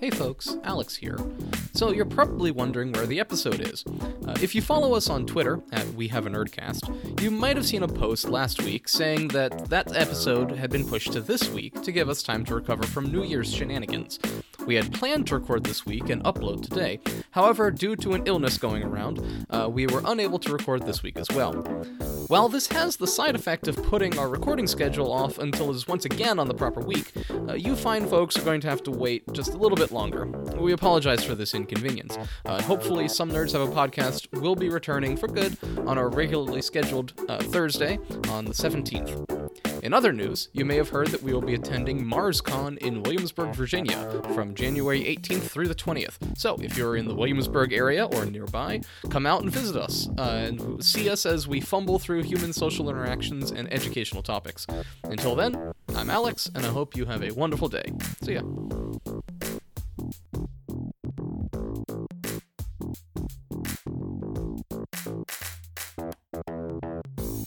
Hey folks, Alex here. So, you're probably wondering where the episode is. Uh, if you follow us on Twitter, at We Have a Nerdcast, you might have seen a post last week saying that that episode had been pushed to this week to give us time to recover from New Year's shenanigans. We had planned to record this week and upload today. However, due to an illness going around, uh, we were unable to record this week as well. While this has the side effect of putting our recording schedule off until it is once again on the proper week, uh, you fine folks are going to have to wait just a little bit longer. We apologize for this inconvenience. Uh, hopefully, Some Nerds Have a Podcast will be returning for good on our regularly scheduled uh, Thursday on the 17th. In other news, you may have heard that we will be attending MarsCon in Williamsburg, Virginia January 18th through the 20th. So, if you're in the Williamsburg area or nearby, come out and visit us uh, and see us as we fumble through human social interactions and educational topics. Until then, I'm Alex, and I hope you have a wonderful day. See ya.